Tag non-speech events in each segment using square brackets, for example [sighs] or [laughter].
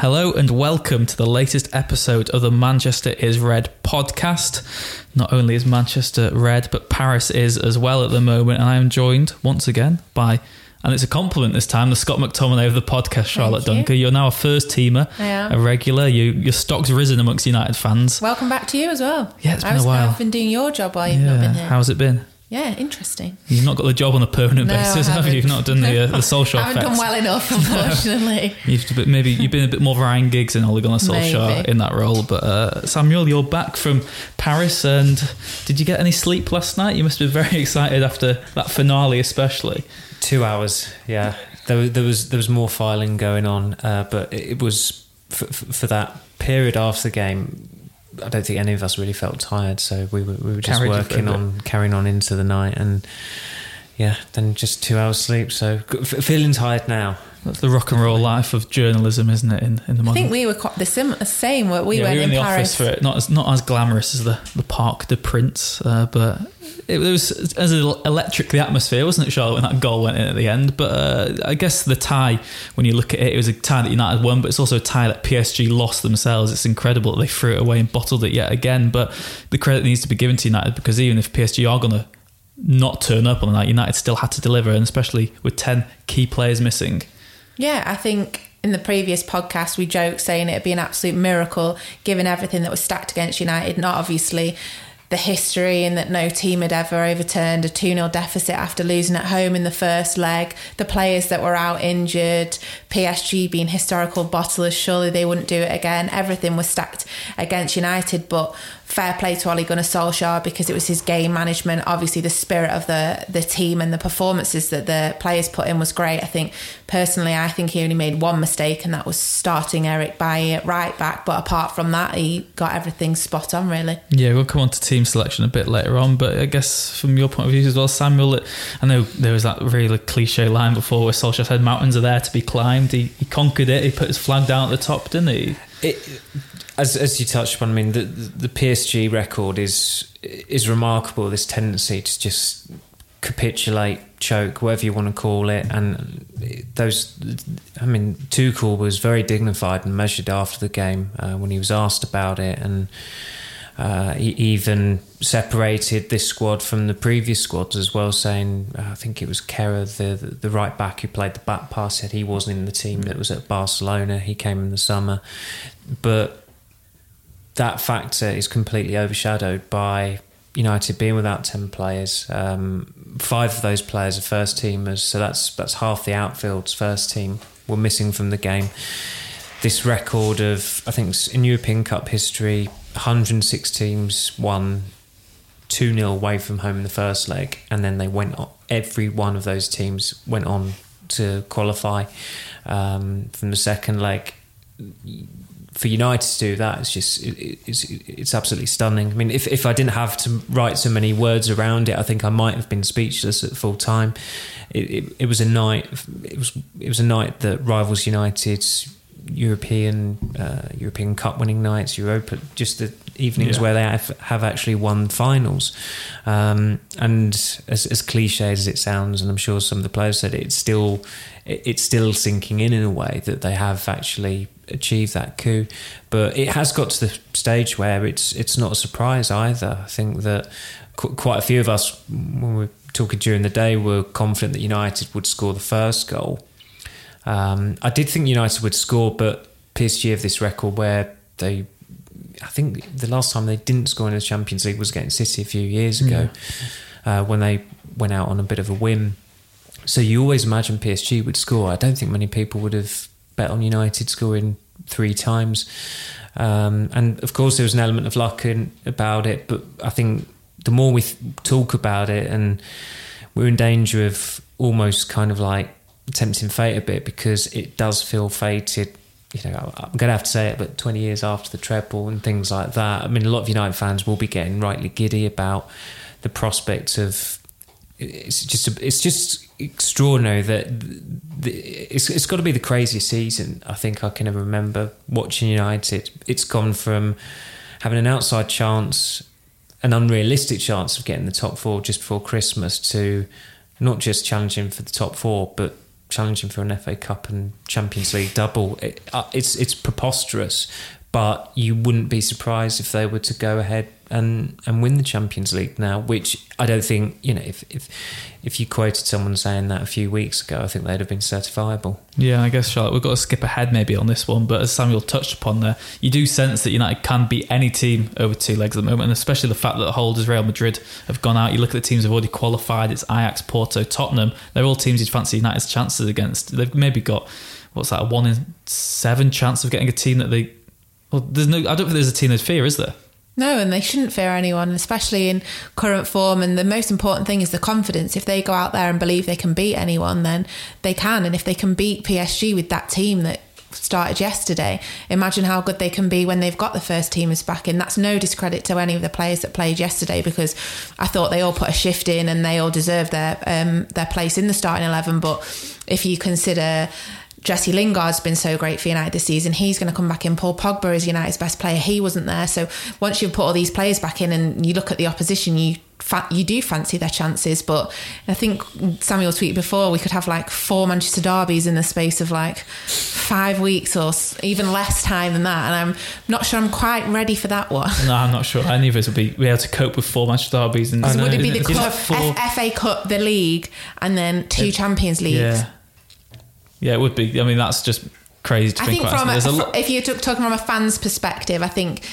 Hello and welcome to the latest episode of the Manchester is Red podcast. Not only is Manchester red, but Paris is as well at the moment. And I am joined once again by, and it's a compliment this time, the Scott McTominay of the podcast, Charlotte you. Dunker. You're now a first teamer, I am. a regular. You, your stock's risen amongst United fans. Welcome back to you as well. Yeah, it's been a was, while. I've been doing your job while you've not been here. how's it been? Yeah, interesting. You've not got the job on a permanent No, basis, have you? You've not done the, uh, the social [laughs] I haven't effects. done well enough, [laughs] unfortunately. You've to maybe you've been a bit more of Ryan Giggs and Ole Gunnar Solskjaer Maybe. in that role. But uh, Samuel, you're back from Paris, and did you get any sleep last night? You must have been very [laughs] excited after that finale, especially. Two hours, yeah. There, there was there was more filing going on, uh, but it, it was for, for that period after the game. I don't think any of us really felt tired, so we were we were just Carried you for a working on carrying on into the night, and yeah, then just two hours sleep. So g- f- feeling tired now. That's the rock and roll life of journalism, isn't it? In in the I think we were quite the sim- same. We yeah, went we were in in the Paris. office for it. Not as not as glamorous as the the Parc des Princes, uh, but it was as electric the atmosphere, wasn't it, Charlotte, when that goal went in at the end? But uh, I guess the tie, when you look at it, it was a tie that United won, but it's also a tie that PSG lost themselves. It's incredible that they threw it away and bottled it yet again. But the credit needs to be given to United because even if PSG are going to not turn up on the night, United still had to deliver, and especially with ten key players missing. Yeah, I think in the previous podcast we joked saying it'd be an absolute miracle given everything that was stacked against United. Not obviously the history and that no team had ever overturned a 2 0 deficit after losing at home in the first leg. The players that were out injured, PSG being historical bottlers, surely they wouldn't do it again. Everything was stacked against United, but fair play to Ole Gunnar Solskjaer because it was his game management. Obviously, the spirit of the the team and the performances that the players put in was great. I think personally, I think he only made one mistake, and that was starting Eric Bailly at right back. But apart from that, he got everything spot on. Really, Yeah, we'll come on to team selection a bit later on, but I guess from your point of view as well, Samuel, I know there was that really cliche line before where Solskjaer said mountains are there to be climbed. He, he conquered it. He put his flag down at the top, didn't he? It, as as you touched upon, I mean, the the PSG record is is remarkable. This tendency to just capitulate, choke, whatever you want to call it, and those. I mean, Tuchel was very dignified and measured after the game uh, when he was asked about it, and. Uh, he even separated this squad from the previous squads as well, saying uh, I think it was Kehrer, the, the the right back who played the back pass, said he wasn't in the team that was at Barcelona. He came in the summer, but that factor is completely overshadowed by United being without ten players. Um, five of those players are first teamers, so that's that's half the outfield's first team were missing from the game. This record of I think in European Cup history, 106 teams won 2 0 away from home in the first leg, and then they went on, every one of those teams went on to qualify um, from the second leg. For United to do that, it's just it, it's it's absolutely stunning. I mean, if, if I didn't have to write so many words around it, I think I might have been speechless at full time. It, it, it was a night. It was it was a night that rivals United's European uh, European Cup winning nights, Europa, just the evenings Yeah. where they have, have actually won finals. Um, and as, as cliche as it sounds, and I'm sure some of the players said it, it's still it, it's still sinking in in a way that they have actually achieved that coup. But it has got to the stage where it's it's not a surprise either. I think that qu- quite a few of us when we were talking during the day were confident that United would score the first goal. Um, I did think United would score, but PSG have this record where they, I think the last time they didn't score in the Champions League was against City a few years ago, uh, when they went out on a bit of a whim. So you always imagine PSG would score. I don't think many people would have bet on United scoring three times. Um, and of course, there was an element of luck in, about it, but I think the more we th- talk about it, and we're in danger of almost kind of like tempting fate a bit because it does feel fated. You know, I'm going to have to say it, but 20 years after the treble and things like that. I mean, a lot of United fans will be getting rightly giddy about the prospect of. It's just it's just extraordinary that the, it's it's got to be the craziest season I think I can ever remember watching United. It's gone from having an outside chance, an unrealistic chance of getting the top four just before Christmas to not just challenging for the top four, but challenging for an FA Cup and Champions League double. It, uh, it's it's preposterous, but you wouldn't be surprised if they were to go ahead and and win the Champions League now. Which I don't think you know if if if you quoted someone saying that a few weeks ago, I think they'd have been certifiable. Yeah, I guess Charlotte, we've got to skip ahead maybe on this one, but as Samuel touched upon there, you do sense that United can beat any team over two legs at the moment, and especially the fact that the holders Real Madrid have gone out. You look at the teams who've already qualified. It's Ajax, Porto, Tottenham. They're all teams you'd fancy United's chances against. They've maybe got what's that, a one in seven chance of getting a team that they. Well, there's no. I don't think there's a team they'd fear, is there? No, and they shouldn't fear anyone, especially in current form. And the most important thing is the confidence. If they go out there and believe they can beat anyone, then they can. And if they can beat PSG with that team that started yesterday, imagine how good they can be when they've got the first teamers back in. That's no discredit to any of the players that played yesterday because I thought they all put a shift in and they all deserve their um, their place in the starting eleven. But if you consider Jesse Lingard's been so great for United this season. He's going to come back in. Paul Pogba is United's best player. He wasn't there. So once you put all these players back in and you look at the opposition, you fa- you do fancy their chances. But I think Samuel tweeted before we could have like four Manchester derbies in the space of like five weeks or even less time than that. And I'm not sure I'm quite ready for that one. No, I'm not sure any of us would be, be able to cope with four Manchester derbies. And would it be the four- F- FA Cup, the league, and then two Champions Leagues? Yeah. Yeah, it would be. I mean, that's just crazy to I think think about. from a, a if you're talking from a fan's perspective, I think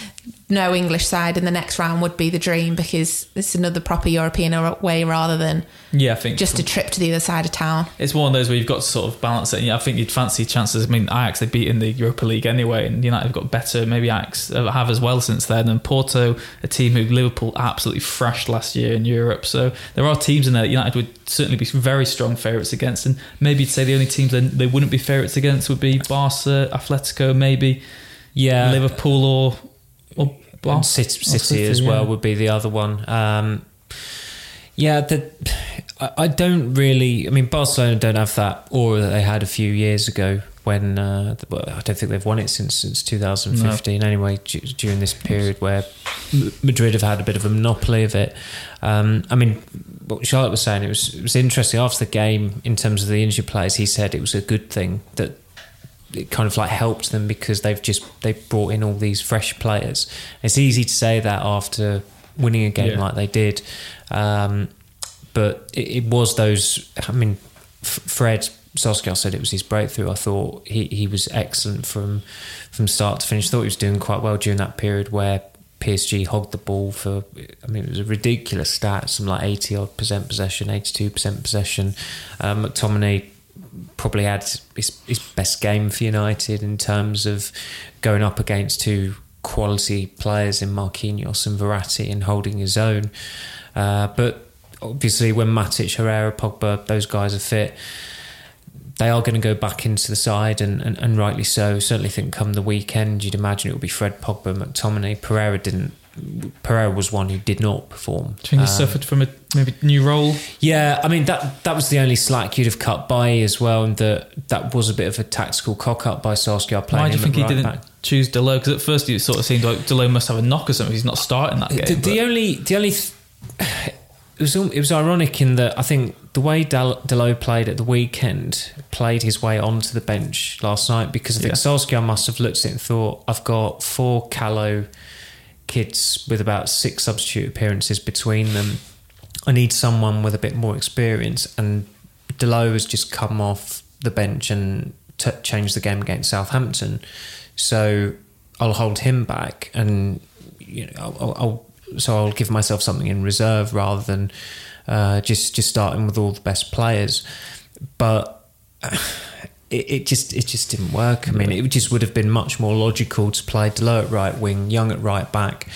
no English side in the next round would be the dream because it's another proper European way rather than Yeah, I think just a trip to the other side of town. it's one of those where you've got to sort of balance it. Yeah, I think you'd fancy chances. I mean, Ajax they beat in the Europa League anyway, and United have got better. Maybe Ajax have as well since then. And Porto, a team who Liverpool absolutely thrashed last year in Europe. So there are teams in there that United would certainly be very strong favourites against. And maybe you'd say the only teams they, they wouldn't be favourites against would be Barca, Atletico, maybe Yeah, Liverpool or Bar- and City, City as well yeah. would be the other one. Um, yeah, the, I, don't really. I mean, Barcelona don't have that aura that they had a few years ago. When uh, well, I don't think they've won it since since 2015. Anyway, d- during this period where Madrid have had a bit of a monopoly of it. Um, I mean, what Charlotte was saying, it was it was interesting after the game in terms of the injured players. He said it was a good thing that it kind of like helped them because they've just they've brought in all these fresh players. It's easy to say that after winning a game Yeah. like they did, um, but it, it was those. I mean, F- Fred Solskjaer said it was his breakthrough. I thought he, he was excellent from from start to finish. thought he was doing quite well during that period where. PSG hogged the ball for, I mean, it was a ridiculous stat, some like 80 odd percent possession, 82% possession. Um, McTominay probably had his, his best game for United in terms of going up against two quality players in Marquinhos and Verratti and holding his own. Uh, but obviously, when Matic, Herrera, Pogba, those guys are fit, they are going to go back into the side, and, and, and rightly so. Certainly, think come the weekend, you'd imagine it would be Fred, Pogba, McTominay. Pereira didn't. Pereira was one who did not perform. Do you think he Um, suffered from a maybe new role? yeah, I mean that that was the only slack you'd have cut by as well, and that that was a bit of a tactical cock up by Solskjaer playing Why do you think he right didn't back. choose Dalot? Because at first it sort of seemed like Dalot must have a knock or something. He's not starting that game. The, the only the only th- [sighs] it was it was ironic in that I think the way Del- Dalot played at the weekend played his way onto the bench last night because I think Yeah. Solskjaer must have looked at it and thought I've got four callow kids with about six substitute appearances between them. I need someone with a bit more experience, and Dalot has just come off the bench and t- changed the game against Southampton. So I'll hold him back, and you know, I'll, I'll, so I'll give myself something in reserve rather than uh, just just starting with all the best players. But it, it just it just didn't work. I mean, it just would have been much more logical to play Dalot at right wing, Young at right back.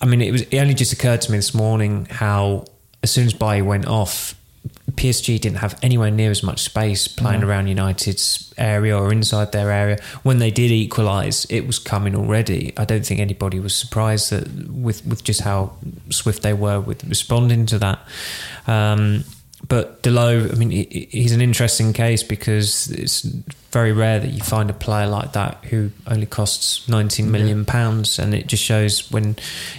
I mean, it was it only just occurred to me this morning how as soon as Bailly went off, PSG didn't have anywhere near as much space playing around United's area or inside their area. When they did equalise, it was coming already. I don't think anybody was surprised that with with just how swift they were with responding to that. Um, but Dalot, I mean, he- he's an interesting case because it's very rare that you find a player like that who only costs 19 million pounds, and it just shows when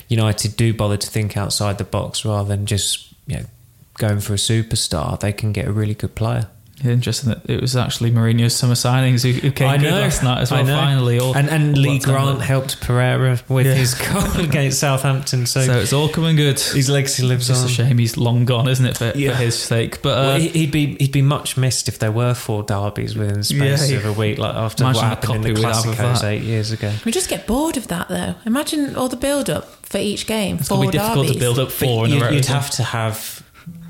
United do bother to think outside the box rather than just you know going for a superstar, they can get a really good player. Interesting that it was actually Mourinho's summer signings who, who came I good know, last night as well. Finally, all, and and all Lee that time Grant that- helped Pereira with Yeah. his goal [laughs] against Southampton. So, So it's all coming good. his legacy lives on. It's just on. a shame he's long gone, isn't it, for, Yeah. for his sake? But uh, Well, he- he'd be he'd be much missed if there were four derbies within the space Yeah, of a week, like after what happened in the copy we'd of Classicos eight years ago. We just get bored of that though. Imagine all the build up for each game. it's four going to be difficult derbies. to build up But four in a you'd, row. you'd have to have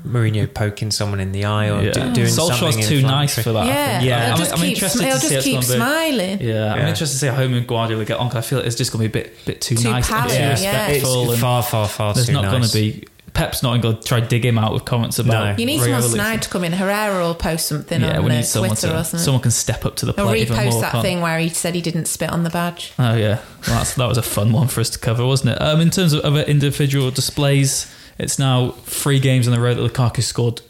Mourinho poking someone in the eye or Yeah. do, doing something. Solskjaer's too nice for that. I Yeah, think. Yeah. He'll I'm- just I'm keep, interested he'll to see just keep gonna smiling. Yeah, I'm Yeah. interested to see how home and Guardiola get on because I feel it's just going to be a bit bit too, Too nice, and too yeah. It's respectful, and far, far, far there's too not going to be. Pep's not going to try dig him out with comments about. No. You need someone Raiola. snide to come in. Herrera will post something Yeah, on we uh, need someone Twitter or something. someone can step up to the He'll plate even repost more. that thing where he said he didn't spit on the badge. Oh yeah, well, that's, that was a fun one for us to cover, wasn't it? Um, in terms of other individual displays, it's now three games in a row that Lukaku scored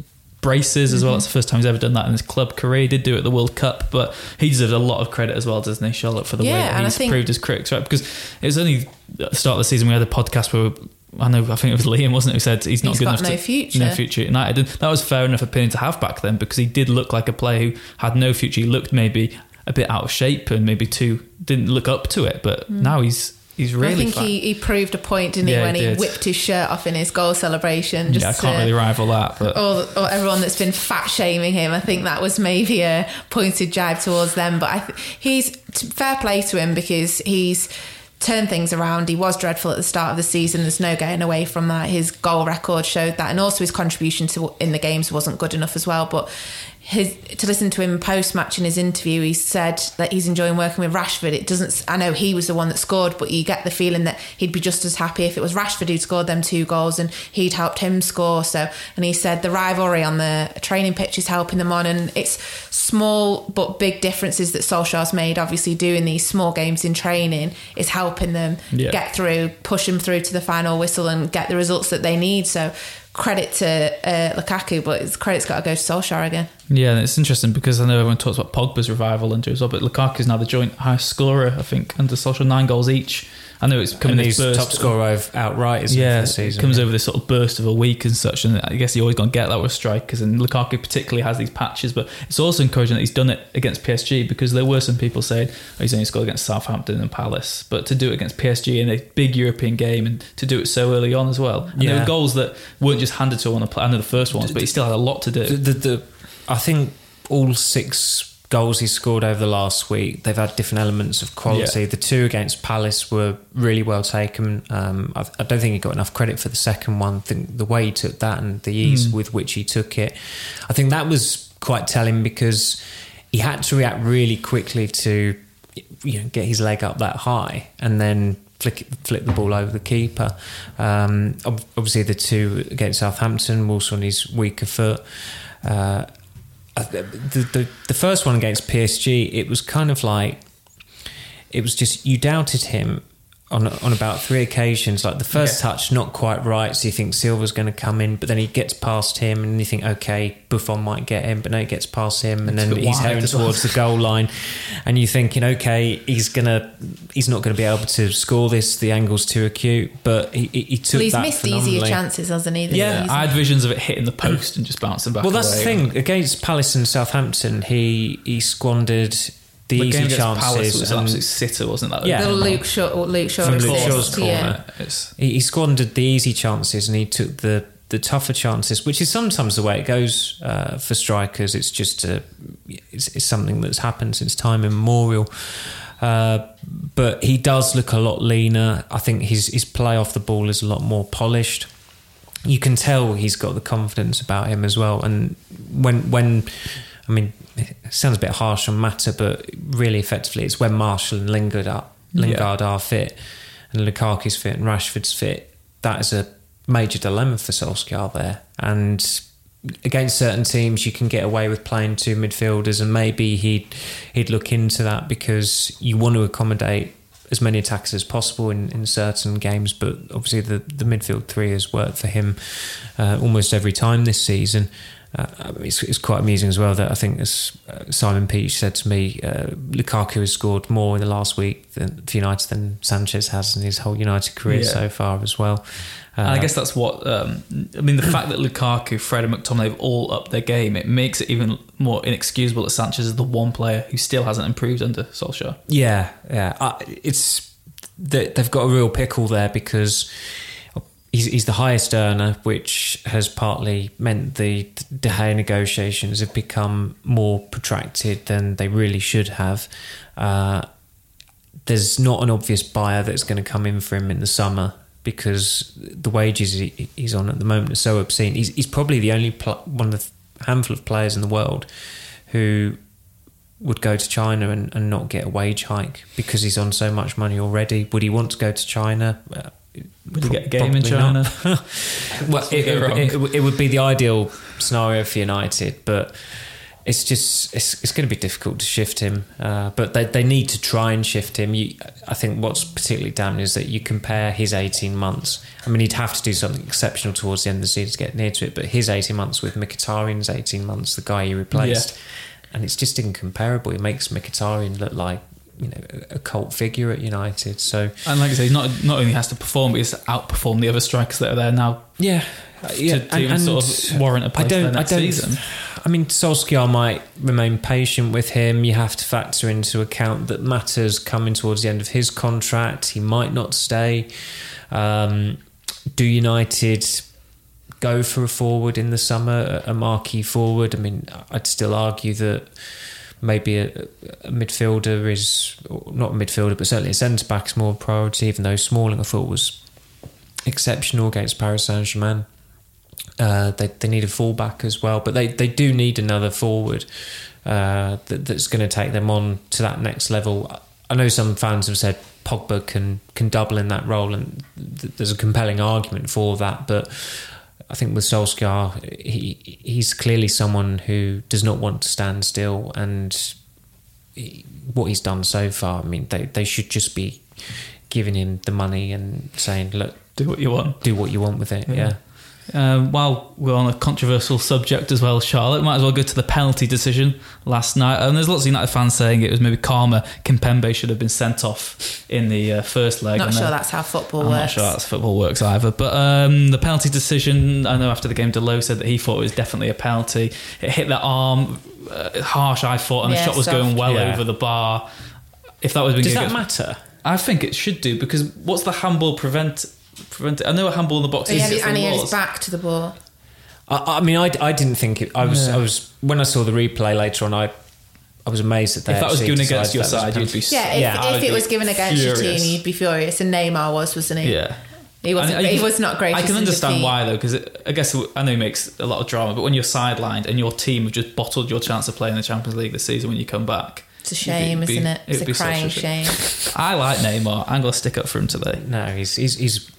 braces as well. Mm-hmm. It's the first time he's ever done that in his club career. He did do it at the World Cup, but he deserves a lot of credit as well, doesn't he, Charlotte, for the way that he's think- proved his critics right? Because it was only at the start of the season we had a podcast where. I know. I think it was Liam, wasn't it? Who said he's not He's good got enough no to future. no future at United. And that was fair enough opinion to have back then because he did look like a player who had no future. He looked maybe a bit out of shape and maybe too didn't look up to it. But mm. now he's he's really. I think he, he proved a point, didn't Yeah, he, when he he whipped his shirt off in his goal celebration? Just yeah, I can't to- really rival that, but or, or everyone that's been fat shaming him. I think that was maybe a pointed jibe towards them. But I th- he's fair play to him because he's turned things around. He was dreadful at the start of the season. There's no getting away from that. His goal record showed that, and also his contribution to in the games wasn't good enough as well. But his to listen to him post match in his interview, he said that he's enjoying working with Rashford. It doesn't. I know he was the one that scored, but you get the feeling that he'd be just as happy if it was Rashford who'd scored them two goals and he'd helped him score. So, and he said the rivalry on the training pitch is helping them on, and it's small but big differences that Solskjaer's made. Obviously, doing these small games in training is helping them Yeah. get through, push them through to the final whistle, and get the results that they need. So. Credit to uh, Lukaku, but his credit's got to go to Solskjaer again. yeah, it's interesting because I know everyone talks about Pogba's revival under as well, but Lukaku's now the joint highest scorer, I think, under Solskjaer nine goals each. I know it's coming And this burst. top scorer of outright, isn't yeah, the season? it comes over this sort of burst of a week and such, and I guess you always gonna get that with strikers. And Lukaku particularly has these patches, but it's also encouraging that he's done it against PSG because there were some people saying oh, he's only scored against Southampton and Palace, but to do it against PSG in a big European game and to do it so early on as well, and there Yeah. were goals that weren't just handed to him on the play. I know the first ones, but he still had a lot to do. the, the, the, I think all six goals he scored over the last week, they've had different elements of quality. Yeah. The two against Palace were really well taken. Um, I, I don't think he got enough credit for the second one. I think the way he took that and the ease Hmm. with which he took it, I think that was quite telling because he had to react really quickly to you know get his leg up that high and then flick flip the ball over the keeper. Um, obviously, the two against Southampton, also on his weaker foot. Uh, Uh, the, the the first one against PSG, it was kind of like it was just you doubted him on on about three occasions. Like the first touch, not quite right, so you think Silva's going to come in, but then he gets past him, and you think, okay, Buffon might get him, but no, he gets past him, and It's then he's heading towards the goal line, and you're thinking, okay, he's gonna he's not going to be able to score this. The angle's too acute, but he, he, he took Well, he's that missed easier chances, hasn't he? Yeah, easy? I had visions of it hitting the post and just bouncing back. Well, that's the thing against Palace and Southampton. He he squandered the, The game easy against chances. Palace was an and- absolute sitter, wasn't that? Yeah. the Luke Shaw, Luke Shaw From Luke Shaw's corner. yeah. He, he squandered the easy chances and he took the the tougher chances, which is sometimes the way it goes uh, for strikers. It's just a, it's, it's something that's happened since time immemorial. Uh, but he does look a lot leaner. I think his his play off the ball is a lot more polished. You can tell he's got the confidence about him as well. And when when I mean, it sounds a bit harsh on Mata, but really effectively, it's when Martial and Lingard are Lingard are fit, and Lukaku's fit, and Rashford's fit. That is a major dilemma for Solskjaer there. And against certain teams, you can get away with playing two midfielders, and maybe he'd he'd look into that because you want to accommodate as many attackers as possible in, in certain games. But obviously, the, the midfield three has worked for him uh, almost every time this season. Uh, it's, it's quite amusing as well that I think, as uh, Simon Peach said to me, uh, Lukaku has scored more in the last week than, for United than Sanchez has in his whole United career Yeah. so far as well. And I Uh, guess that's what um, I mean. The fact that Lukaku, Fred, and McTominay have all upped their game, it makes it even more inexcusable that Sanchez is the one player who still hasn't improved under Solskjaer. Yeah, yeah. Uh, it's they, they've got a real pickle there because he's, he's the highest earner, which has partly meant the De Gea negotiations have become more protracted than they really should have. Uh, there's not an obvious buyer that's going to come in for him in the summer because the wages he, he's on at the moment are so obscene. He's, he's probably the only pl- one of the handful of players in the world who would go to China and, and not get a wage hike because he's on so much money already. Would he want to go to China? Would he get a game in China? [laughs] [laughs] well, it, it, it, it would be the ideal scenario for United, but it's just it's, it's going to be difficult to shift him. Uh, but they, they need to try and shift him. You, I think what's particularly damning is that you compare his 18 months. I mean, he'd have to do something exceptional towards the end of the season to get near to it, but his 18 months with Mkhitaryan's 18 months, the guy he replaced, and it's just incomparable. It makes Mkhitaryan look like you know a cult figure at United. So And like I say, he's not not only has to perform, but he's outperform the other strikers that are there now yeah, yeah, to, to even sort of warrant a place I don't. I don't. season. I mean, Solskjaer might remain patient with him. You have to factor into account that Mata's coming towards the end of his contract. He might not stay. Um, do United go for a forward in the summer, a marquee forward? I mean, I'd still argue that maybe a, a midfielder is not a midfielder, but certainly a centre back is more priority. Even though Smalling, I thought was exceptional against Paris Saint Germain. Uh, they they need a fullback as well, but they, they do need another forward uh, that, that's going to take them on to that next level. I know some fans have said Pogba can can double in that role, and th- there's a compelling argument for that. But I think with Solskjaer, he he's clearly someone who does not want to stand still, and he, what he's done so far, I mean, they they should just be giving him the money and saying, look, Do what you want. do what you want with it. Yeah. yeah. Um, while we're on a controversial subject as well, Charlotte, might as well go to the penalty decision last night. And there's lots of United fans saying it was maybe karma. Kimpembe should have been sent off in the uh, first leg. Not and sure then- that's how football I'm not works. sure that's football works either. But um, the penalty decision, I know after the game, Dalot said that he thought it was definitely a penalty. It hit the arm, uh, harsh, I thought, and the shot was soft. going well Yeah. over the bar. If that was been Does that against- matter? I think it should do because what's the handball prevent? Prevent it? I know a handball in the box He is had, against and he had his back to the ball. I, I mean, I, I didn't think it. I was Yeah. I was when I saw the replay later on. I I was amazed that they If that was given against your side, you'd be penalty. Yeah, if, Yeah, I if it was given against your team, you'd be furious. And Neymar was, wasn't he? Yeah. He wasn't. And I- he was not great. I can understand why though, because I guess I know he makes a lot of drama, but when you're sidelined and your team have just bottled your chance of playing the Champions League this season when you come back, It's a shame, be- isn't it? It's a such crying shame. shame. I like Neymar. I'm gonna stick up for him today. No, he's he's, he's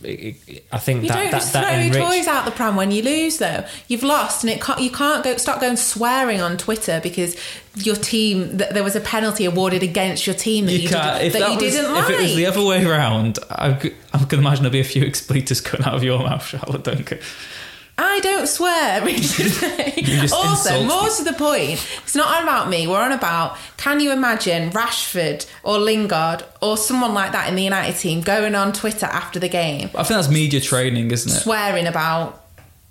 I think You that don't that, just that throw your enriched. toys out the pram when you lose, though. You've lost, and it can't, you can't go start going swearing on Twitter because your team that there was a penalty awarded against your team that you, can't- did, that you was, didn't like. if it was the other way around, I, could- I can imagine there'd be a few expletives coming out of your mouth, Charlotte Duncan. I don't swear. [laughs] [laughs] just also, more me. to the point, it's not on about me. We're on about can you imagine Rashford or Lingard or someone like that in the United team going on Twitter after the game I think that's media training, isn't it? swearing about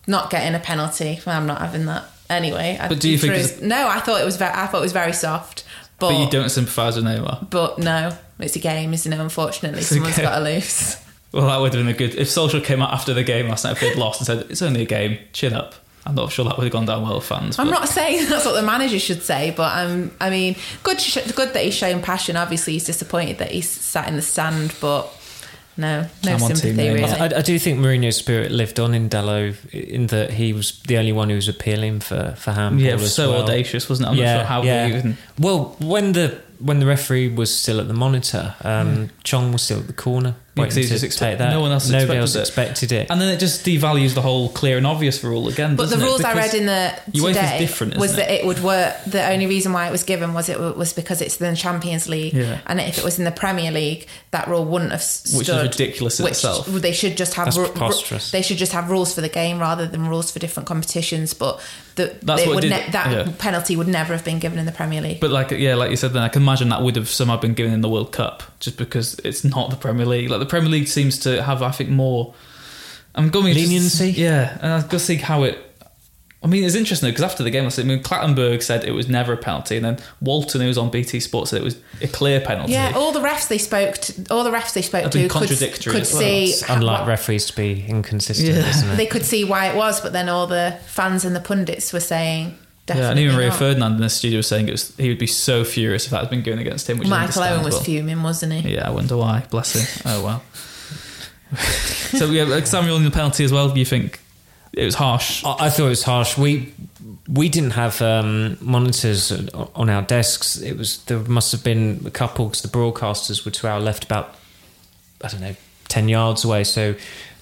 not getting a penalty? Well, I'm not having that anyway. I- But do you think no? I thought it was. Ve- I thought it was very soft. But, But you don't sympathise with Neymar. But no, it's a game, isn't it? Unfortunately, It's someone's got to lose. Well, that would have been a good. If Solskjaer came out after the game last night, if they'd lost and said it's only a game, chin up. I'm not sure that would have gone down well with fans. I'm not saying [laughs] that's what the manager should say, but um, I mean, good, sh- good that he's shown passion. Obviously, he's disappointed that he's sat in the stand, but no, no I'm sympathy team really. I, I do think Mourinho's spirit lived on in Dalot in that he was the only one who was appealing for for handball. Yeah, it was so well. audacious, wasn't it? I'm not sure how yeah. we even. Well, when the when the referee was still at the monitor, um, Chong was still at the corner, Yeah, waiting 'cause he just expect- that. no one else Nobody expected else it. expected it. And then it just devalues the whole clear and obvious rule again. But the doesn't it? rules I read in the UEFA's today different, was isn't that it would work. The only reason why it was given was it was because it's the Champions League, Yeah. and if it was in the Premier League, that rule wouldn't have stood. Which is ridiculous in which itself. They should just have That's ru- ru- preposterous. they should just have rules for the game rather than rules for different competitions. But the, That's it what would did- ne- that yeah. penalty would never have been given in the Premier League. But like yeah, like you said, then I can imagine that would have somehow been given in the World Cup, just because it's not the Premier League. Like the Premier League seems to have, I think, more. I'm going to Leniency? yeah, and I've got to see how it. I mean, it's interesting because after the game, I said, I mean, Clattenburg said it was never a penalty, and then Walton, who was on BT Sports, said it was a clear penalty. yeah, all the refs they spoke to, all the refs they spoke to been could, contradictory could well. see It's unlike what- referees to be inconsistent, Yeah. isn't it? they could see why it was, but then all the fans and the pundits were saying Yeah, and even Ray not. Ferdinand in the studio was saying it was he would be so furious if that had been going against him. Which Michael Owen was fuming, wasn't he? Yeah, I wonder why. Bless him. Oh well. [laughs] so yeah, like Samuel in the penalty as well. Do you think it was harsh? I I thought it was harsh. We we didn't have um, monitors on our desks. It was there must have been a couple because the broadcasters were to our left about I don't know ten yards away, so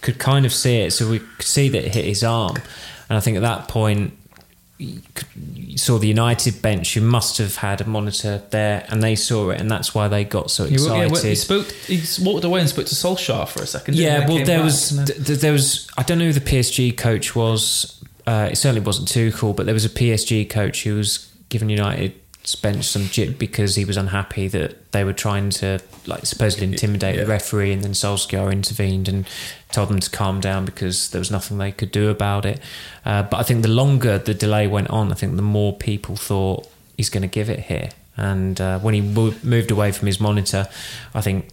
could kind of see it. So we could see that it hit his arm, and I think at that point. You saw the United bench you must have had a monitor there, and they saw it, and that's why they got so He, yeah, excited. well, he spoke. He walked away and spoke to Solskjaer for a second. Yeah, well, there back was then- th- th- there was I don't know who the PSG coach was. Uh, it certainly wasn't Tuchel, but there was a PSG coach who was giving United's bench some jip because he was unhappy that they were trying to like supposedly intimidate Yeah. the referee, and then Solskjaer intervened and told them to calm down because there was nothing they could do about it. Uh, but I think the longer the delay went on, I think the more people thought he's going to give it here. And uh, when he mo- moved away from his monitor, I think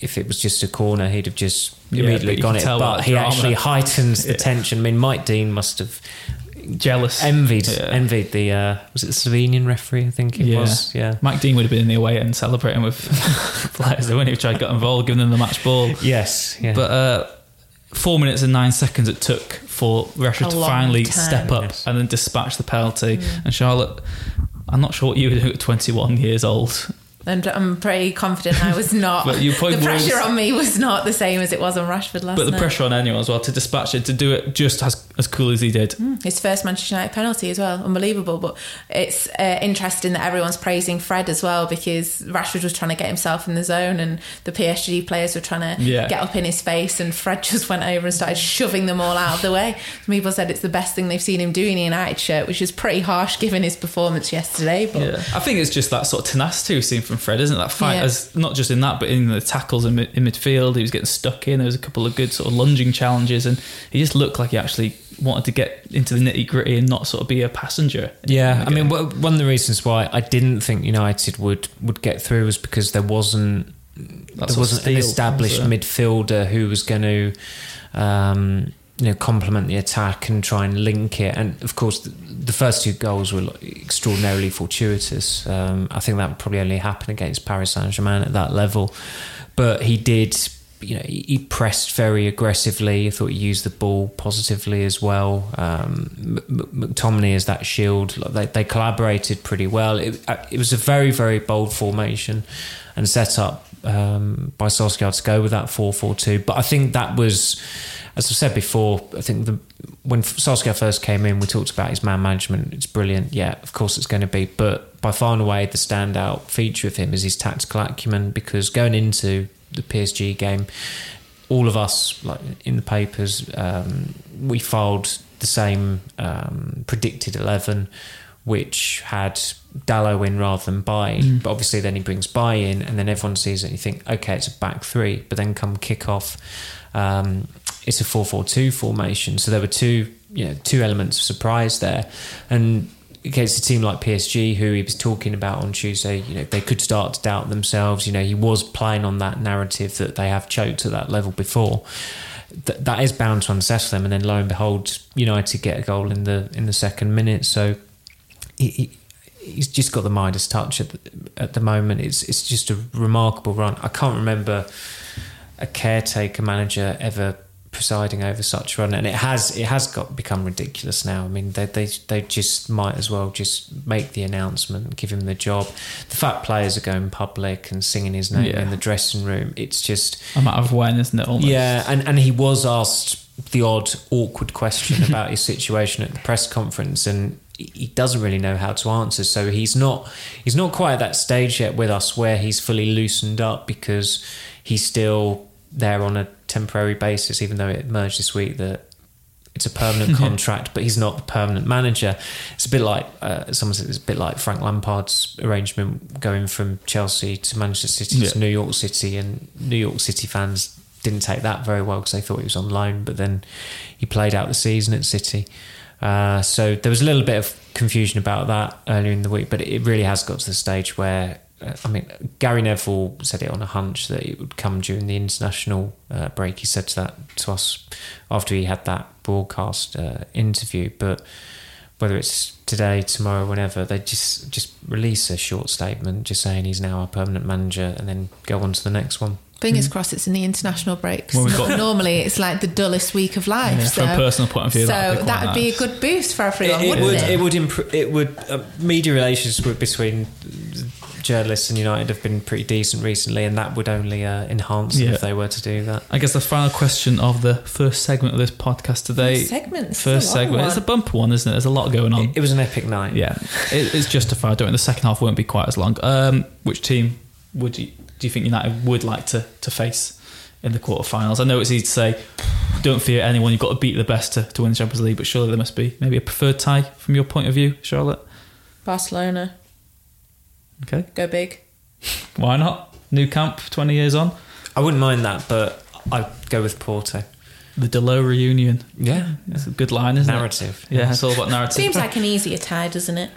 if it was just a corner, he'd have just immediately you gone it. But he drama. actually heightens the [laughs] Yeah. tension. I mean, Mike Dean must have jealous. envied Yeah. envied the uh, was it the Slovenian referee? I think it Yeah. was. Yeah. Mike Dean would have been in the away end celebrating with [laughs] players. They wouldn't have tried to get involved, giving them the match ball. Yes. Yeah. But uh, four minutes and nine seconds it took for Rashford A to finally time. step up Yes. and then dispatch the penalty. And Charlotte, I'm not sure what you were do at 21 years old. And I'm pretty confident I was not. But your point the pressure was- on me was not the same as it was on Rashford last But the night. pressure on anyone as well to dispatch it, to do it just as, as cool as he did. His first Manchester United penalty as well, unbelievable. But it's uh, interesting that everyone's praising Fred as well because Rashford was trying to get himself in the zone, and the PSG players were trying to Yeah. get up in his face, and Fred [laughs] just went over and started shoving them all out of the way. Some people said it's the best thing they've seen him do in a United shirt, which is pretty harsh given his performance yesterday. But Yeah, I think it's just that sort of tenacity we've seen from Fred, isn't it? That fight, Yeah. as not just in that, but in the tackles in, mid- in midfield. He was getting stuck in. There was a couple of good sort of lunging challenges, and he just looked like he actually wanted to get into the nitty gritty and not sort of be a passenger. Yeah, I mean, one of the reasons why I didn't think United would would get through was because there wasn't That there wasn't an established was midfielder who was going to, um, you know, complement the attack and try and link it. And of course, the, the first two goals were extraordinarily fortuitous. Um, I think that would probably only happen against Paris Saint Germain at that level. But he did. You know, he pressed very aggressively. I thought he used the ball positively as well. Um, McTominay is that shield, they, they collaborated pretty well. It, uh, it was a very, very bold formation and set up um, by Solskjaer to go with that 4 4 2. But I think that was, as I said before, I think the, when Solskjaer first came in, we talked about his man management. It's brilliant. Yeah, of course it's going to be. But by far and away, the standout feature of him is his tactical acumen because going into the PSG game, all of us, like in the papers, um, we filed the same um, predicted 11, which had Dalot in rather than Bailly. Mm. But obviously, then he brings Bailly in, and then everyone sees it and you think, okay, it's a back three. But then come kick off, um, it's a 4 4 2 formation. So there were two, you know, two elements of surprise there. And against a team like PSG, who he was talking about on Tuesday, you know, they could start to doubt themselves. You know, he was playing on that narrative that they have choked at that level before. Th- that is bound to unsettle them, and then lo and behold, United get a goal in the in the second minute. So he, he he's just got the Midas touch at the, at the moment. It's it's just a remarkable run. I can't remember a caretaker manager ever presiding over such a run, and it has it has got become ridiculous now. I mean, they they they just might as well just make the announcement, give him the job. The fact players are going public and singing his name Yeah. in the dressing room, it's just A matter of when, isn't it? Almost. yeah, and, and he was asked the odd awkward question [laughs] about his situation at the press conference, and he- he doesn't really know how to answer. So he's not he's not quite at that stage yet with us where he's fully loosened up because he's still there on a temporary basis, even though it emerged this week that it's a permanent [laughs] contract, but he's not the permanent manager. It's a bit like uh, someone said. It's a bit like Frank Lampard's arrangement going from Chelsea to Manchester City Yeah. to New York City, and New York City fans didn't take that very well because they thought he was on loan, but then he played out the season at City. Uh, so there was a little bit of confusion about that earlier in the week, but it really has got to the stage where. Uh, I mean, Gary Neville said it on a hunch that it would come during the international uh, break. He said to that to us after he had that broadcast uh, interview. But whether it's today, tomorrow, whenever, they just just release a short statement just saying he's now our permanent manager, and then go on to the next one. Fingers crossed it's in the international break. Well, we've got- [laughs] Normally it's like the dullest week of life. Yeah, so, from a personal point of view, so that'd be that would be a good boost for everyone, it, it wouldn't would it? it would improve it would uh, media relations with- between journalists and United have been pretty decent recently, and that would only uh, enhance Yeah. if they were to do that. I guess the final question of the first segment of this podcast today. First segment, this First segment. one. It's a bumper one, isn't it? There's a lot going on. It, it was an epic night. yeah, it, it's justified. Don't worry, the second half won't be quite as long. Um, which team would you do you think United would like to, to face in the quarterfinals? I know it's easy to say, don't fear anyone. You've got to beat the best to, to win the Champions League, but surely there must be maybe a preferred tie from your point of view, Charlotte. Barcelona, Okay, go big. [laughs] why not? Nou Camp, twenty years on. I wouldn't mind that, but I'd go with Porto. The Dalot reunion. Yeah, It's a good line, isn't narrative. it? Narrative. Yeah, it's all about narrative. Seems like an easier tie, doesn't it?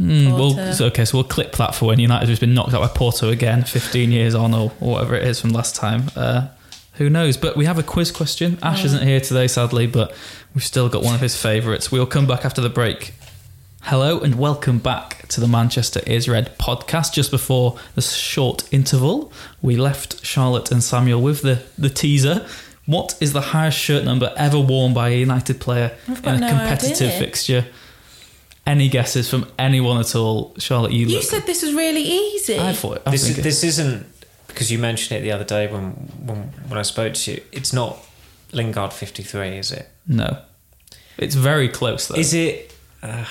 Mm, well, so, okay, so we'll clip that for when United has been knocked out by Porto again, 15 years on, or, or whatever it is from last time. Uh, who knows? But we have a quiz question. Ash isn't here today, sadly, but we've still got one of his favourites. We'll come back after the break. Hello and welcome back to the Manchester is Red podcast. Just before the short interval, we left Charlotte and Samuel with the, the teaser. What is the highest shirt number ever worn by a United player in a no competitive idea. fixture? Any guesses from anyone at all? Charlotte, you, You look. said this was really easy. I thought. I This is, this isn't because you mentioned it the other day when when when I spoke to you. It's not Lingard fifty three, is it? no. It's very close though. Is it? Uh,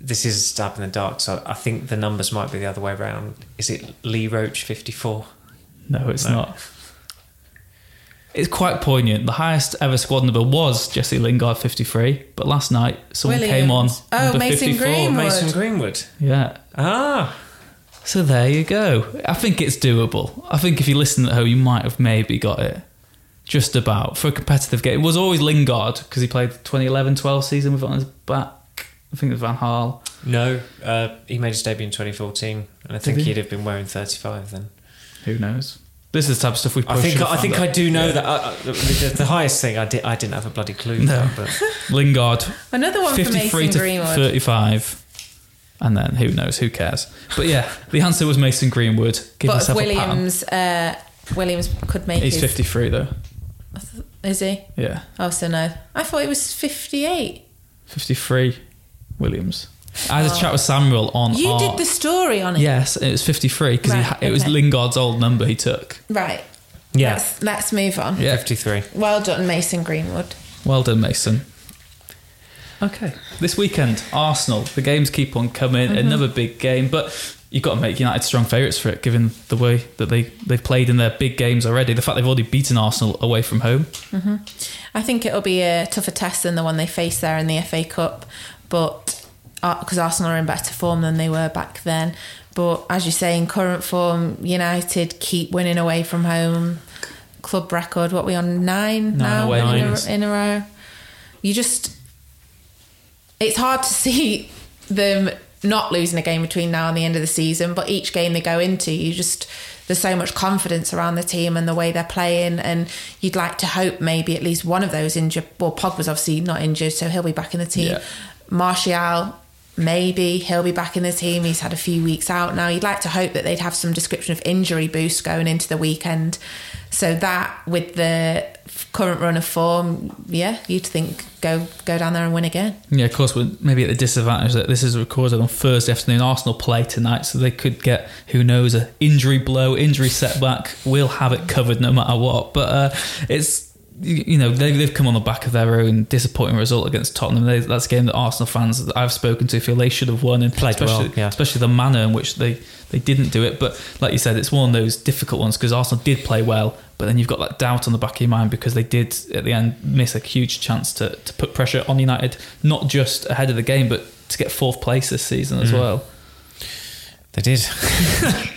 this is a stab in the dark, so I think the numbers might be the other way around. Is it Lee Roach fifty four? No, it's No. not. It's quite poignant. The highest ever squad number was Jesse Lingard, 53. But last night, someone came on. Oh, number Mason 54. Greenwood. Mason Greenwood. Yeah. Ah, So there you go. I think it's doable. I think if you listen at home, you might have maybe got it. Just about. For a competitive game. It was always Lingard because he played the 2011 12 season with it on his back. I think it was Van Gaal. no. Uh, he made his debut in twenty fourteen, and I think he? he'd have been wearing thirty five then. Who knows? This is the type of stuff we I probably think should I think found I do know Yeah. that. Uh, the, the, the highest thing I did I didn't have a bloody clue. No. for, but [laughs] Lingard, Another one for 53 Mason to Greenwood. 35. And then who knows? Who cares? But yeah, the answer was Mason Greenwood. Give but yourself a. Williams, uh, Williams could make He's his. 53 though. Is he? Yeah, Oh, so no. I thought it was 58. 53. Williams. I had a chat with Samuel on. You our- did the story on it. Yes, it was 53 because Right, it was okay. Lingard's old number he took. Right. yeah, Let's, let's move on. Yeah. fifty three. Well done, Mason Greenwood. Well done, Mason. Okay, this weekend, Arsenal. The games keep on coming. Mm-hmm. Another big game, but you've got to make United strong favourites for it, given the way that they they've played in their big games already. The fact they've already beaten Arsenal away from home. I think it'll be a tougher test than the one they faced there in the FA Cup, but uh, because Arsenal are in better form than they were back then. But as you say, in current form, United keep winning away from home. Club record, what we on nine, Nine now away in a, in a row. You just, it's hard to [laughs] see them not losing a game between now and the end of the season. But each game they go into, you just there's so much confidence around the team and the way they're playing, and you'd like to hope maybe at least one of those injured. Well, Pogba's obviously not injured, so he'll be back in the team. Yeah. Martial, maybe he'll be back in the team. He's had a few weeks out now. You'd like to hope that they'd have some description of injury boost going into the weekend So that with the current run of form, yeah, you'd think go go down there and win again. Yeah, of course, we're maybe at the disadvantage that this is recorded on Thursday afternoon. Arsenal play tonight, so they could get who knows a injury blow, injury setback. We'll have it covered no matter what. But uh, it's you know they, they've come on the back of their own disappointing result against Tottenham. They, that's a game that Arsenal fans that I've spoken to feel they should have won, and Played especially, well, yeah. especially the manner in which they they didn't do it. But like you said, it's one of those difficult ones because Arsenal did play well, but then you've got that doubt on the back of your mind because they did at the end miss a huge chance to to put pressure on United, not just ahead of the game, but to get fourth place this season Mm. as well. They did. [laughs]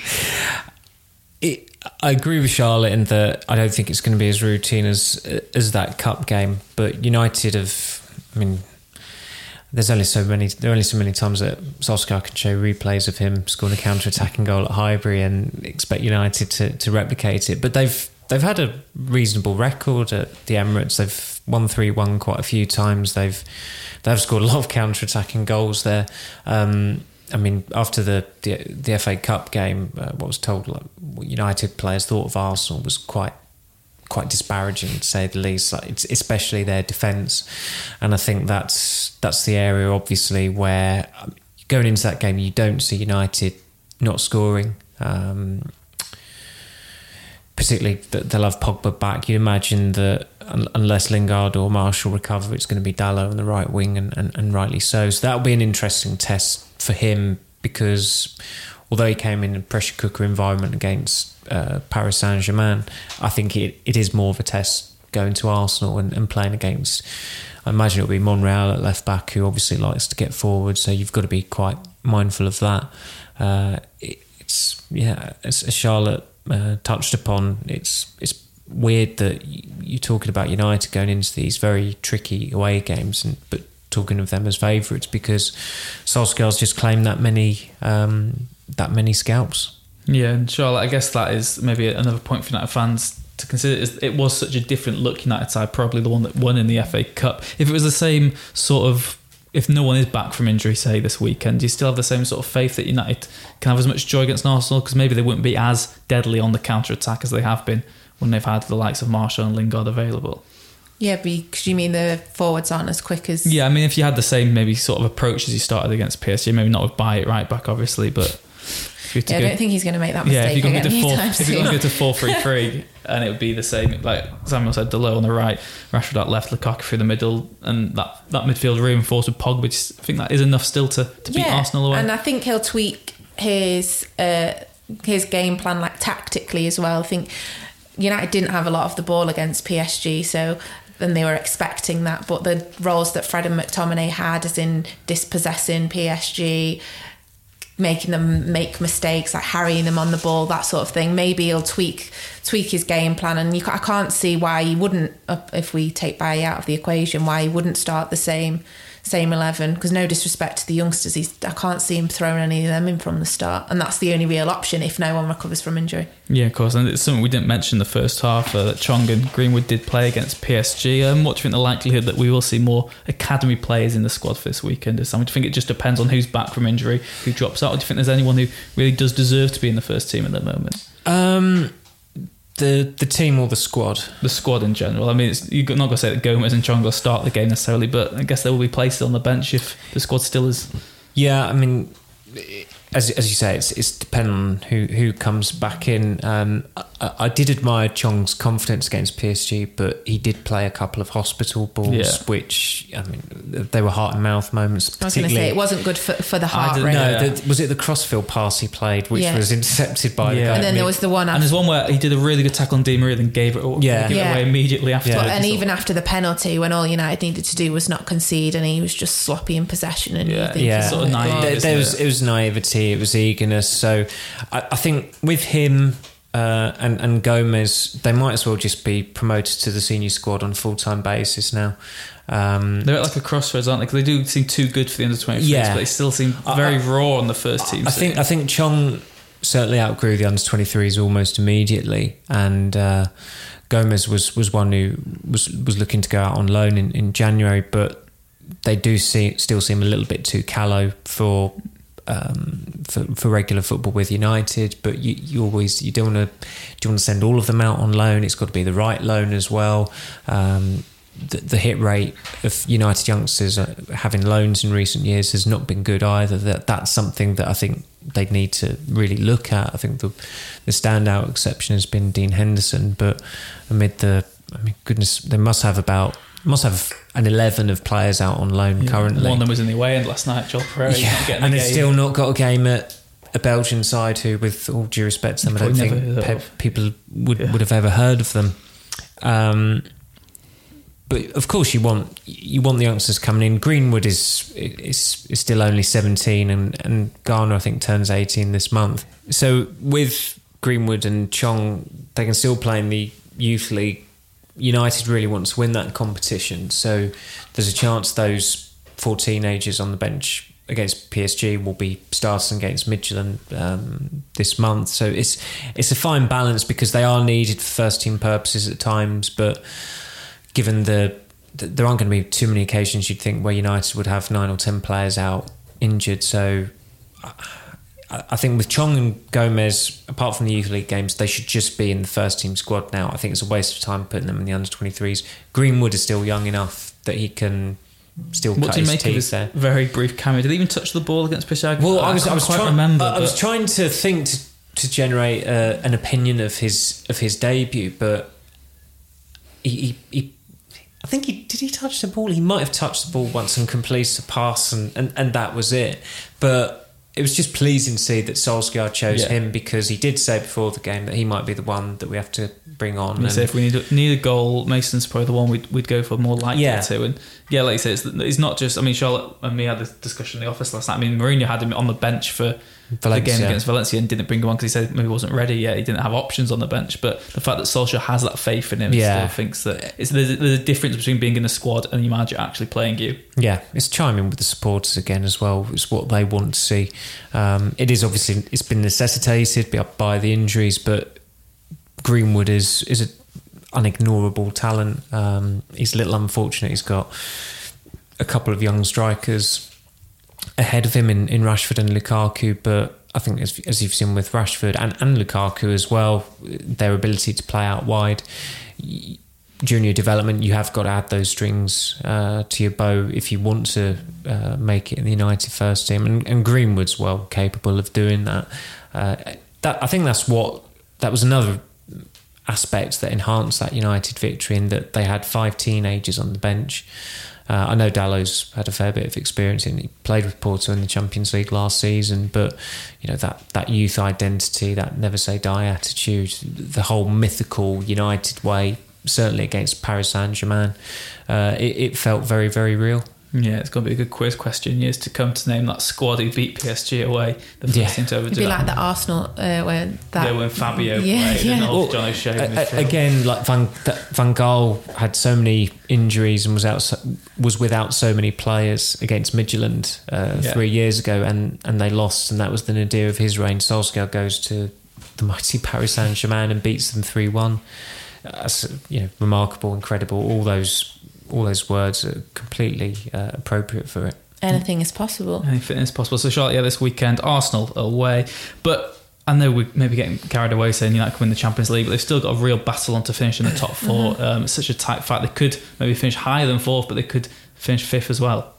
it, I agree with Charlotte in that I don't think it's going to be as routine as as that cup game. But United have, I mean, there's only so many. There are only so many times that Solskjaer can show replays of him scoring a counter-attacking goal at Highbury and expect United to, to replicate it. But they've they've had a reasonable record at the Emirates. They've won three one quite a few times. They've they've scored a lot of counter-attacking goals there. Um, I mean, after the, the the FA Cup game, uh, what was told, like, United players thought of Arsenal was quite quite disparaging to say the least. Like especially their defence, and I think that's that's the area obviously where um, going into that game you don't see United not scoring. Um, particularly that they'll have Pogba back. You imagine that unless Lingard or Martial recover, it's going to be Dalot on the right wing, and, and, and rightly so. So that'll be an interesting test for him because although he came in a pressure cooker environment against uh, Paris Saint Germain, I think it, it is more of a test going to Arsenal and, and playing against. I imagine it'll be Monreal at left back, who obviously likes to get forward. So you've got to be quite mindful of that. Uh, it, it's yeah, as, Charlotte uh, touched upon, it's it's weird that you're talking about United going into these very tricky away games, and but talking of them as favourites because Solskjaer's just claimed that many um, that many scalps. Yeah, and Charlotte, I guess that is maybe another point for United fans to consider. Is it was such a different look United side, probably the one that won in the FA Cup. If it was the same sort of, if no one is back from injury, say this weekend, do you still have the same sort of faith that United can have as much joy against Arsenal? Because maybe they wouldn't be as deadly on the counter attack as they have been when they've had the likes of Martial and Lingard available. Yeah, because you mean the forwards aren't as quick as Yeah, I mean, if you had the same maybe sort of approach as you started against PSG, maybe not with Bailly right back, obviously, but if you were to Yeah, I don't think he's going to make that mistake. yeah, if you're going to go to four, if you're going to go to four three three, and it would be the same. Like Samuel said, Dalot on the right, Rashford out left, Lukaku through the middle, and that that midfield reinforced with Pogba. Just, I think that is enough still to, to beat Arsenal away. And I think he'll tweak his uh, his game plan like tactically as well. I think United didn't have a lot of the ball against PSG, so then they were expecting that. But the roles that Fred and McTominay had, as in dispossessing PSG, making them make mistakes, like harrying them on the ball, that sort of thing. Maybe he'll tweak tweak his game plan, and you, I can't see why he wouldn't. If we take Bailly out of the equation, why he wouldn't start the same same eleven. Because no disrespect to the youngsters, he's, I can't see him throwing any of them in from the start, and that's the only real option if no one recovers from injury. yeah, of course. And it's something we didn't mention in the first half uh, that Chong and Greenwood did play against PSG. Um, what do you think the likelihood that we will see more academy players in the squad for this weekend is? Sam? Do you think it just depends on who's back from injury, who drops out, or do you think there's anyone who really does deserve to be in the first team at the moment? Um, the the team or the squad? the squad in general. I mean, it's, you're not going to say that Gomes and Chong will start the game necessarily, but I guess they will be placed on the bench if the squad still is. Yeah, I mean, as as you say, it's it's depending on who who comes back in. Um, I, I did admire Chong's confidence against PSG, but he did play a couple of hospital balls, Yeah. which I mean, they were heart and mouth moments. I was going to say particularly- it wasn't good for, for the heart rate. No, Yeah. the, was it the crossfield pass he played, which Yeah. was intercepted by the Yeah. guy? And then there was the one And there's one where he did a really good tackle on Di Maria, then gave it, Yeah. gave it Yeah. away immediately after. Yeah. But, and sort of- even after the penalty, when all United needed to do was not concede, and he was just sloppy in possession, and Yeah. yeah, sort of naive, God. There, isn't there was it? it was naivety, it was eagerness. So I, I think with him uh, and and Gomes, they might as well just be promoted to the senior squad on a full time basis now. Um, They're at like a crossroads, aren't they? Because they do seem too good for the under 23s, Yeah. but they still seem very I- raw on the first team. I think I think Chong certainly outgrew the under twenty threes almost immediately, and uh, Gomes was was one who was was looking to go out on loan in, in January, but they do see still seem a little bit too callow for um, for, for regular football with United, but you, you always you don't want to do you want to send all of them out on loan. It's got to be the right loan as well. Um, the, the, hit rate of United youngsters uh, having loans in recent years has not been good either. That that's something that I think they'd need to really look at. I think the the standout exception has been Dean Henderson, but amid the I mean, goodness, they must have about must have an eleven of players out on loan yeah, currently. One of them was in the away end last night, Joel Pereira. Yeah, and they've still not got a game at a Belgian side who, with all due respect to them, I don't think pe- people would yeah. would have ever heard of them. Um, but of course, you want you want the youngsters coming in. Greenwood is is, is still only seventeen, and and Garner I think turns eighteen this month. So with Greenwood and Chong, they can still play in the youth league United really want to win that competition. So there's a chance those four teenagers on the bench against PSG will be starting against Midtjylland um, this month. So it's it's a fine balance because they are needed for first team purposes at times, but given the, the there aren't going to be too many occasions you'd think where United would have nine or ten players out injured. So I think with Chong and Gomes, apart from the youth league games, they should just be in the first team squad now. I think it's a waste of time putting them in the under 23s. Greenwood is still young enough that he can still what cut do you his make teeth there. Very brief cameo. Did he even touch the ball against Pishag? Well, I, I was, I was, try- remember, I, I was trying to think to, to generate uh, an opinion of his of his debut, but he, he, he I think he did he touch the ball. He might have touched the ball once and completed a pass, and, and, and that was it. But it was just pleasing to see that Solskjaer chose yeah. him because he did say before the game that he might be the one that we have to bring on. And if we need a, need a goal, Mason's probably the one we'd, we'd go for more likely yeah. to. And yeah, like you say, it's, it's not just. I mean, Charlotte and me had this discussion in the office last night. I mean, Mourinho had him on the bench for Valencia. the game against Valencia and didn't bring him on because he said maybe he wasn't ready yet. He didn't have options on the bench. But the fact that Solskjaer has that faith in him, yeah. still thinks that it's, there's, there's, a difference between being in a squad and your manager actually playing you. Yeah, it's chiming with the supporters again as well. It's what they want to see. Um, it is obviously it's been necessitated by the injuries, but Greenwood is is an unignorable talent. Um, he's a little unfortunate. He's got a couple of young strikers ahead of him in, in Rashford and Lukaku, but I think as, as you've seen with Rashford and, and Lukaku as well, their ability to play out wide. During your development, you have got to add those strings uh, to your bow if you want to uh, make it in the United first team. And, and Greenwood's well capable of doing that. Uh, that I think that's what that was another aspect that enhanced that United victory in that they had five teenagers on the bench. Uh, I know Dalot's had a fair bit of experience in. He played with Porto in the Champions League last season, but you know that that youth identity, that never say die attitude, the whole mythical United way, certainly against Paris Saint Germain, uh, it, it felt very very real. Yeah, it's going to be a good quiz question years to come to name that squad who beat PSG away. The first yeah. team to ever It'd do be like the Arsenal uh, when that. Yeah, when Fabio yeah, played yeah. and well, John O'Shea. again, like Van Van Gaal had so many injuries and was out was without so many players against Midtjylland uh, yeah. three years ago, and and they lost, and that was the nadir of his reign. Solskjaer goes to the [laughs] mighty Paris Saint Germain and beats them three one. That's you know remarkable, incredible. All those all those words are completely uh, appropriate for it. Anything is possible. Anything is possible. So, Charlotte, yeah, this weekend, Arsenal away. But I know we're maybe getting carried away saying United can win the Champions League, but they've still got a real battle on to finish in the top 4 mm-hmm. um, it's such a tight fight. They could maybe finish higher than fourth, but they could finish fifth as well.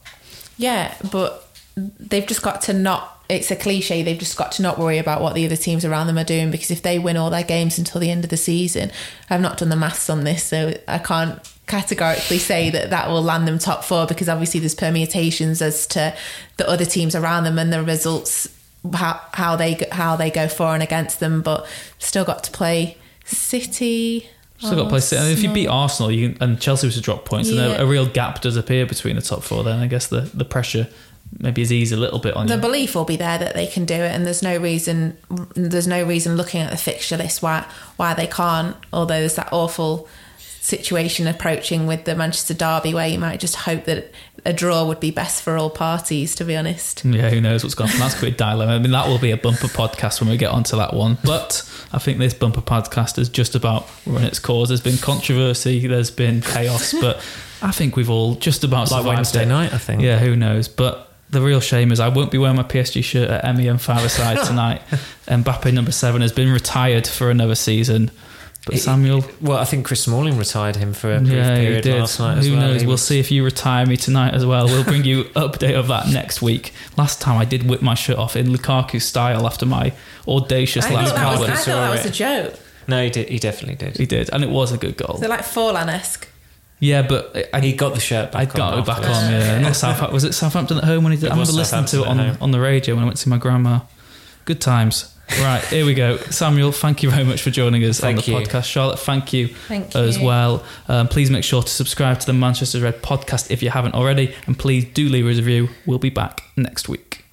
Yeah, but they've just got to not. It's a cliche. They've just got to not worry about what the other teams around them are doing because if they win all their games until the end of the season, I've not done the maths on this, so I can't categorically say that that will land them top four because obviously there's permutations as to the other teams around them and the results how, how they how they go for and against them but still got to play City Still got to play City. And if you beat Arsenal you can, and Chelsea was to drop points, yeah. and a, a, real gap does appear between the top four. Then I guess the, the pressure maybe is eased a little bit on you. the you. belief will be there that they can do it, and there's no reason there's no reason looking at the fixture list why why they can't. Although there's that awful situation approaching with the Manchester Derby where you might just hope that a draw would be best for all parties, to be honest. Yeah, who knows what's going on? That's quite a dilemma. I mean, that will be a bumper podcast when we get onto that one. But I think this bumper podcast is just about run its course. There's been controversy, there's been chaos, [laughs] but I think we've all just about like Wednesday it. night, I think. Yeah, who knows? But the real shame is I won't be wearing my PSG shirt at MEM five aside [laughs] tonight. Mbappe number seven has been retired for another season. But It- Samuel, Well, I think Chris Smalling retired him for a brief yeah, period last night as Who well. knows? He We'll was- see if you retire me tonight as well. We'll bring you [laughs] update of that next week. Last time I did whip my shirt off in Lukaku style after my audacious I last that was, goal. I thought that was a joke. No, he did. He definitely did. He did, and it was a good goal. So like Forlan-esque. Yeah, but I, He got the shirt back I on. got it back on. Yeah, [laughs] not Southampton. Was it Southampton at home when he did? It I remember was listening to it on, Southampton at home. on the radio when I went to see my grandma. Good times. Right, here we go. Samuel, thank you very much for joining us on the you. podcast. Charlotte, thank you Thank as you. well. Um, please make sure to subscribe to the Manchester Red podcast if you haven't already, and please do leave us a review. We'll be back next week.